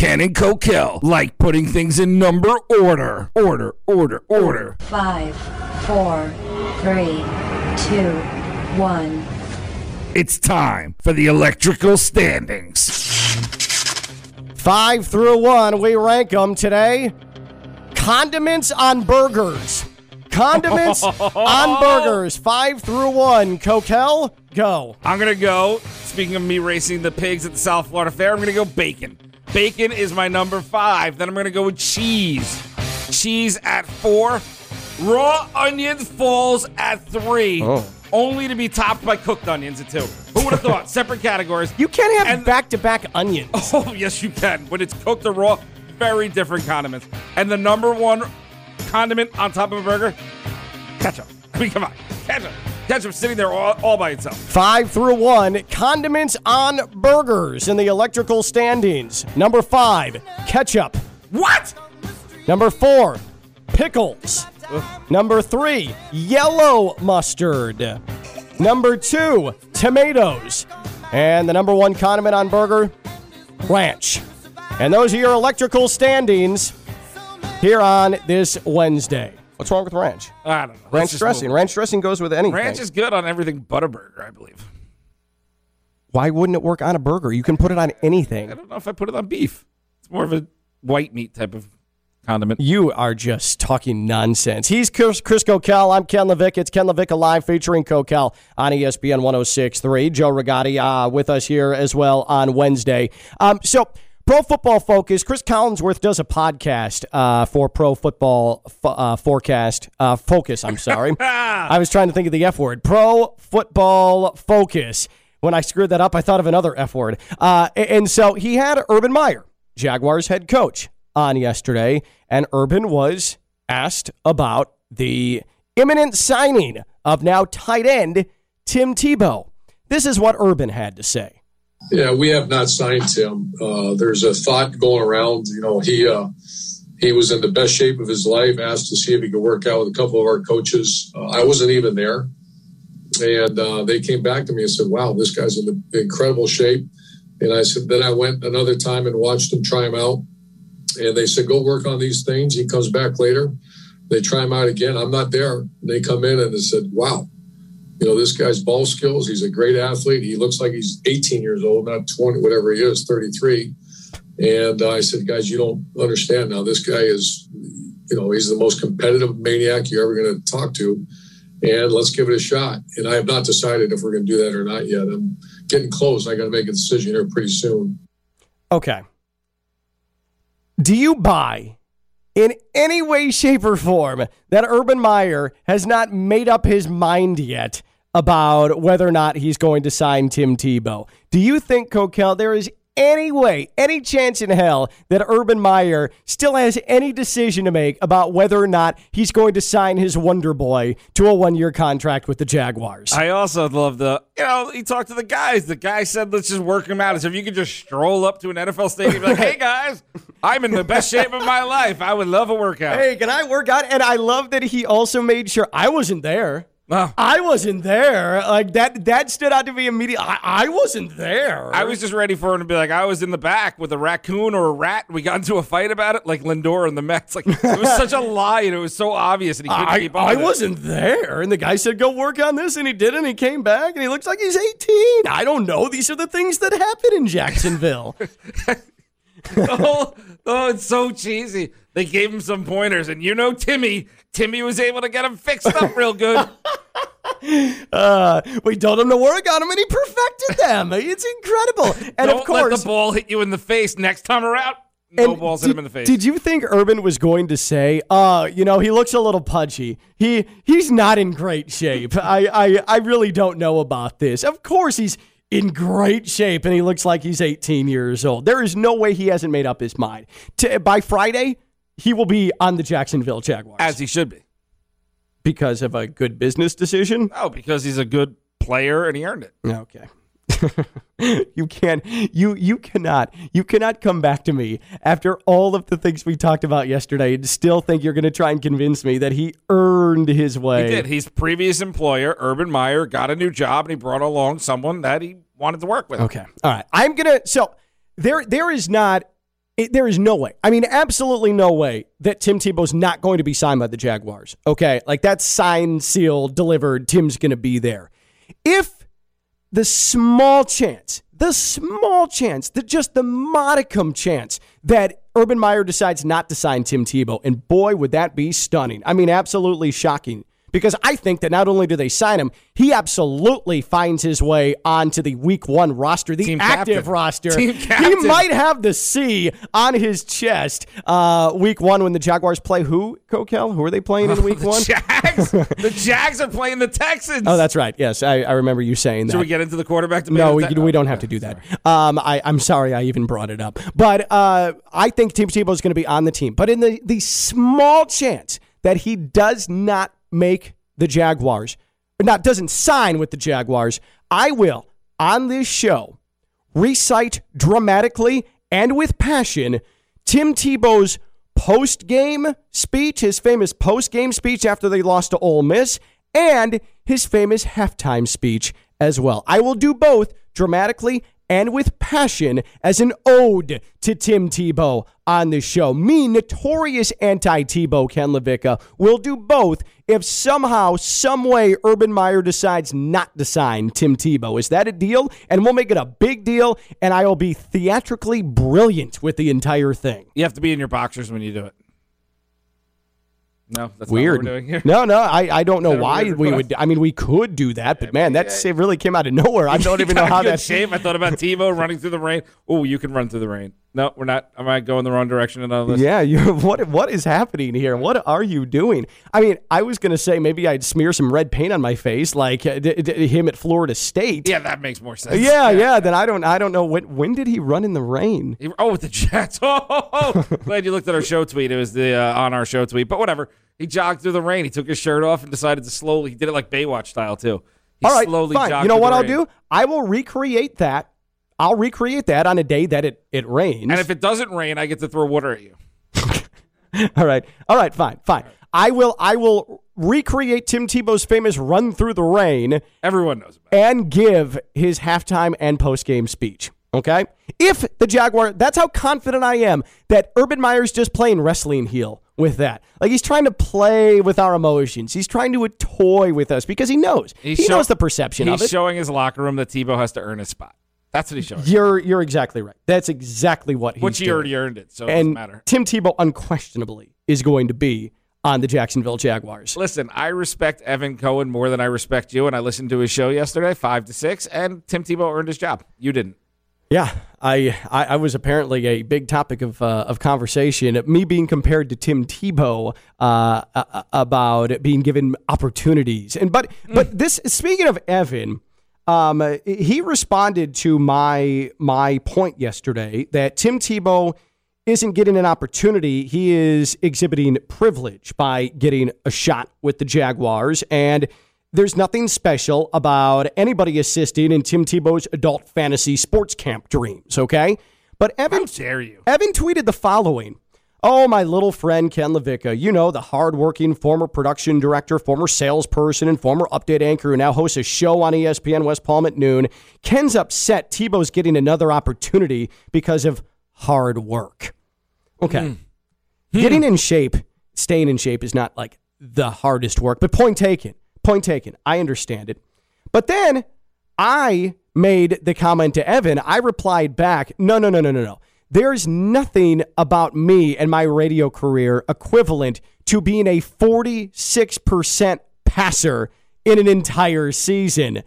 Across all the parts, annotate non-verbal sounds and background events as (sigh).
Ken and Coquel like putting things in number order. Order, order, order. Five, four, three, two, one. It's time for the electrical standings. Five through one, we rank them today. Condiments on burgers. Condiments (laughs) on burgers. Five through one. Coquel, go. I'm going to go, speaking of me racing the pigs at the South Florida Fair, I'm going to go bacon. Bacon is my number five. Then I'm going to go with cheese. Cheese at four. Raw onions falls at three. Oh. Only to be topped by cooked onions at two. Who would have thought? (laughs) Separate categories. You can't have And- back to back onions. (laughs) Oh, yes, you can. When it's cooked or raw, very different condiments. And the number one condiment on top of a burger, ketchup. I (laughs) mean, come on, ketchup. Ketchup sitting there all, all by itself. Five through one. Condiments on burgers in the electrical standings. Number five, ketchup. What? Number four, pickles. Number three, yellow mustard. Number two, tomatoes. And the number one condiment on burger, ranch. And those are your electrical standings here on this Wednesday. What's wrong with ranch? I don't know. Ranch dressing. Ranch dressing goes with anything. Ranch is good on everything but a burger, I believe. Why wouldn't it work on a burger? You can put it on anything. I don't know if I put it on beef. It's more of a white meat type of condiment. You are just talking nonsense. He's Chris, Chris Coquel. I'm Ken LaVicka. It's Ken LaVicka Live featuring Coquel on ESPN 1063. Joe Rigotti uh, with us here as well on Wednesday. Um, so, Pro Football Focus, Chris Collinsworth does a podcast uh, for Pro Football Fo- uh, Forecast. Uh, Focus, I'm sorry. (laughs) I was trying to think of the F word. Pro Football Focus. When I screwed that up, I thought of another F word. Uh, and so he had Urban Meyer, Jaguars head coach, on yesterday, and Urban was asked about the imminent signing of now tight end Tim Tebow. This is what Urban had to say. Yeah, we have not signed him. Uh, there's a thought going around. You know, he uh, he was in the best shape of his life. Asked to see if he could work out with a couple of our coaches. Uh, I wasn't even there, and uh, they came back to me and said, "Wow, this guy's in incredible shape." And I said, then I went another time and watched him try him out, and they said, "Go work on these things." He comes back later. They try him out again. I'm not there. And They come in and they said, "Wow." You know, this guy's ball skills. He's a great athlete. He looks like he's 18 years old, not 20, whatever he is, 33. And uh, I said, guys, you don't understand now. This guy is, you know, he's the most competitive maniac you're ever going to talk to. And let's give it a shot. And I have not decided if we're going to do that or not yet. I'm getting close. I got to make a decision here pretty soon. Okay. Do you buy in any way, shape, or form that Urban Meyer has not made up his mind yet about whether or not he's going to sign Tim Tebow? Do you think, Coquel, there is any way, any chance in hell that Urban Meyer still has any decision to make about whether or not he's going to sign his Wonder Boy to a one year contract with the Jaguars? I also love the, you know, he talked to the guys. The guy said, let's just work him out. So if you could just stroll up to an NFL stadium and be like, hey, guys, I'm in the best shape of my life. I would love a workout. Hey, can I work out? And I love that he also made sure I wasn't there. No. I wasn't there. Like that. That stood out to me immediately. I, I wasn't there. I was just ready for him to be like, I was in the back with a raccoon or a rat. We got into a fight about it, like Lindor and the Mets. Like it was such a (laughs) lie, and it was so obvious, and he couldn't I, keep up. I it. wasn't there. And the guy said, "Go work on this," and he did, and he came back, and he looks like he's 18. I don't know. These are the things that happen in Jacksonville. (laughs) (laughs) (laughs) oh, oh, it's so cheesy. They gave him some pointers, and you know, Timmy, Timmy was able to get him fixed up real good. (laughs) uh, we told him to work on him, and he perfected them. It's incredible. And Don't of course, let the ball hit you in the face next time around. No And balls did, hit him in the face. Did you think Urban was going to say, uh, you know, he looks a little pudgy. He he's not in great shape. I, I I really don't know about this. Of course he's in great shape and he looks like he's 18 years old. There is no way he hasn't made up his mind. To, by Friday, he will be on the Jacksonville Jaguars As he should be. because of a good business decision. Oh, because he's a good player and he earned it. Okay. (laughs) you can't you you cannot you cannot come back to me after all of the things we talked about yesterday and still think you're going to try and convince me that he earned his way. He did. His previous employer, Urban Meyer, got a new job and he brought along someone that he wanted to work with. Okay. All right. I'm going to so there there is not it, there is no way. I mean, absolutely no way that Tim Tebow's not going to be signed by the Jaguars. Okay, like that's signed, sealed, delivered. Tim's going to be there. If the small chance, the small chance, the just the modicum chance that Urban Meyer decides not to sign Tim Tebow, and boy, would that be stunning. I mean, absolutely shocking because I think that not only do they sign him, he absolutely finds his way onto the week one roster, the Team active captain. roster. Team He might have the C on his chest uh, week one when the Jaguars play who, Coquel? Who are they playing in (laughs) week the one? Jags. (laughs) the Jags are playing the Texans. Oh, that's right. Yes, I, I remember you saying that. Should we get into the quarterback debate? No, we, that- we don't have to do that. Um, I, I'm sorry I even brought it up. But uh, I think Team Tebow is going to be on the team. But in the, the small chance that he does not make the Jaguars, or not doesn't sign with the Jaguars, I will, on this show, recite dramatically and with passion Tim Tebow's post game speech, his famous post game speech after they lost to Ole Miss, and his famous halftime speech as well. I will do both dramatically and with passion as an ode to Tim Tebow on the show. Me, notorious anti Tebow Ken LaVicka, will do both if somehow, some way, Urban Meyer decides not to sign Tim Tebow. Is that a deal? And we'll make it a big deal, and I will be theatrically brilliant with the entire thing. You have to be in your boxers when you do it. No, that's Weird. Not what we're doing here. No, no, I, I don't know why we request? would. I mean, we could do that, but man, that it. Really came out of nowhere. I (laughs) don't even know how that. shape. I thought about Tebow running through the rain. Oh, you can run through the rain. No, we're not. Am I going the wrong direction in all this? Yeah, you. (laughs) What what is happening here? What are you doing? I mean, I was gonna say maybe I'd smear some red paint on my face, like uh, d- d- him at Florida State. Yeah, that makes more sense. yeah, yeah. Then I don't. I don't know when. When did he run in the rain? He- Oh, with the Jets. (laughs) Oh, glad you looked at our show tweet. It was the uh, on our show tweet. But whatever. He jogged through the rain. He took his shirt off and decided to slowly. He did it like Baywatch style too. He All right, slowly fine. jogged You know what I'll rain. do? I will recreate that. I'll recreate that on a day that it it rains. And if it doesn't rain, I get to throw water at you. (laughs) All right. All right, fine. Fine. I will I will recreate Tim Tebow's famous run through the rain Everyone knows about. it. and give his halftime and post-game speech. Okay? If the Jaguar that's how confident I am that Urban Meyer's just playing wrestling heel with that. Like he's trying to play with our emotions. He's trying to toy with us because he knows. He's he show- knows the perception He's of it. showing his locker room that Tebow has to earn his spot. That's what he's showing. you're you're exactly right. That's exactly what he's Which he doing. already earned it, so it doesn't and matter. Tim Tebow unquestionably is going to be on the Jacksonville Jaguars. Listen, I respect Evan Cohen more than I respect you, and I listened to his show yesterday, five to six, and Tim Tebow earned his job. You didn't. Yeah, I, I I was apparently a big topic of uh, of conversation. Me being compared to Tim Tebow uh, uh, about being given opportunities, and but but this speaking of Evan, um, he responded to my my point yesterday that Tim Tebow isn't getting an opportunity. He is exhibiting privilege by getting a shot with the Jaguars. And there's nothing special about anybody assisting in Tim Tebow's adult fantasy sports camp dreams, okay? But Evan, How dare you? Evan tweeted the following. Oh, my little friend Ken LaVicka, you know, the hardworking former production director, former salesperson, and former update anchor who now hosts a show on ESPN West Palm at noon. Ken's upset Tebow's getting another opportunity because of hard work. Okay. Hmm. Hmm. Getting in shape, staying in shape is not like the hardest work, but point taken. Point taken. I understand it. But then I made the comment to Evan. I replied back, no, no, no, no, no, no. There's nothing about me and my radio career equivalent to being a 46% passer in an entire season.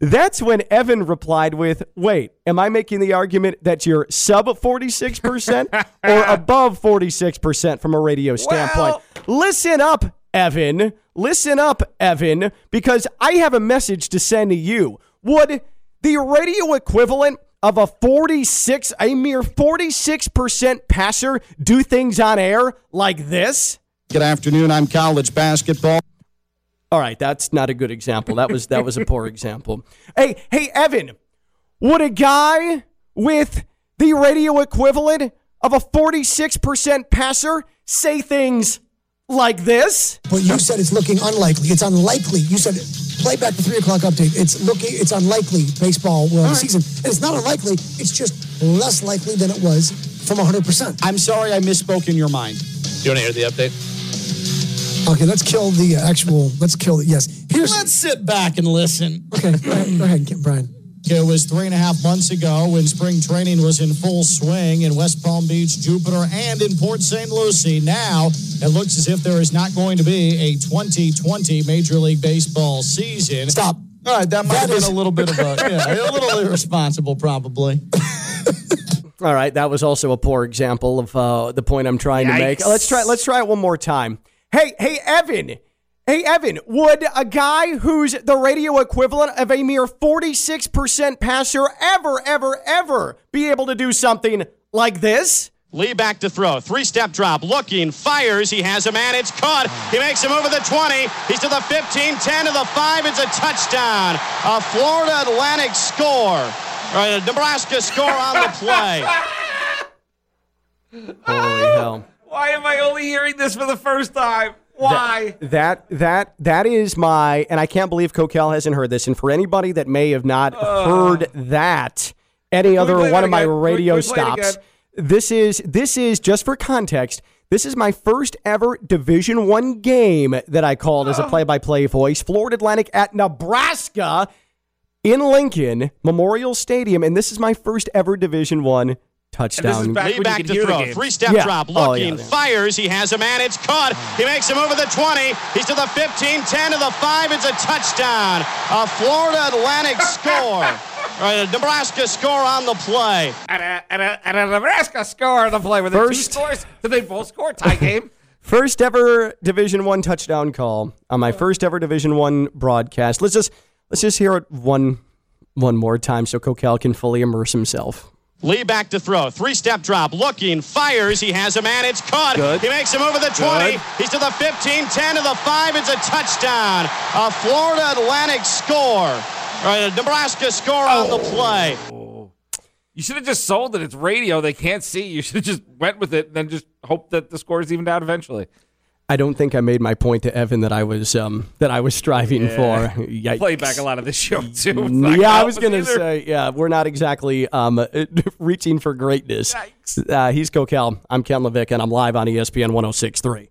That's when Evan replied with, Wait, am I making the argument that you're sub 46% (laughs) or above 46% from a radio standpoint? Listen up, Evan. Listen up, Evan, because I have a message to send to you. Would the radio equivalent of a 46, a mere 46% passer do things on air like this? Good afternoon. I'm college basketball. All right, that's not a good example. That was that was a poor example. Hey, hey, Evan, would a guy with the radio equivalent of a 46% passer say things like this? But you said it's looking unlikely. It's unlikely. You said play back the three o'clock update. It's looking. It's unlikely baseball will have a season. And it's not unlikely. It's just less likely than it was from 100%. I'm sorry I misspoke in your mind. Do you want to hear the update? Okay, let's kill the actual. Let's kill it. Yes. Here's. Let's sit back and listen. Okay, go ahead, go ahead, Brian. It was three and a half months ago when spring training was in full swing in West Palm Beach, Jupiter, and in Port St. Lucie. Now it looks as if there is not going to be a 2020 Major League Baseball season. Stop. All right, that might That have been a little bit of a, (laughs) yeah, a little irresponsible, probably. (laughs) All right, that was also a poor example of uh, the point I'm trying to make. Let's try. Let's try it one more time. Hey, hey, Evan. Hey, Evan. Would a guy who's the radio equivalent of a mere 46% passer ever, ever, ever be able to do something like this? Lee back to throw. Three step drop. Looking. Fires. He has a man. It's caught. He makes a move at the 20. He's to the 15, 10 to the 5. It's a touchdown. A Florida Atlantic score. All right, a Nebraska score on the play. (laughs) Holy hell. Why am I only hearing this for the first time? Why? That that that is my and I can't believe Coquel hasn't heard this. And for anybody that may have not heard that, any other one of my again? Radio we stops. This is this is just for context. This is my first ever Division One game that I called as a play-by-play voice. Florida Atlantic at Nebraska in Lincoln Memorial Stadium, and this is my first ever Division One touchdown. back- Lee when you back to throw. Three step Yeah. drop. Oh, yeah, Looking. yeah. Fires. He has a man. It's caught. He makes him over the 20. He's to the 15, 10 to the 5. It's a touchdown. A Florida Atlantic (laughs) score. All right, a Nebraska score on the play. And a, and a, and a Nebraska score on the play with the two First- scores. Did they both score? Tie (laughs) game. First ever Division One touchdown call on my oh. first ever Division One broadcast. Let's just let's just hear it one one more time so Coquel can fully immerse himself. Lee back to throw. Three step drop. Looking. Fires. He has a man. It's caught. Good. He makes him over the 20. Good. He's to the 15, 10 to the 5. It's a touchdown. A Florida Atlantic score. All right, a Nebraska score on the play. Oh. You should have just sold it. It's radio. They can't see. You should have just went with it and then just hope that the score is evened out eventually. I don't think I made my point to Evan that I was um that I was striving for. (laughs) Yikes. Play back a lot of this show too. Yeah, I was gonna either. say, yeah, we're not exactly um (laughs) reaching for greatness. Uh, he's Coquel. I'm Ken LaVicka, and I'm live on ESPN 106.3.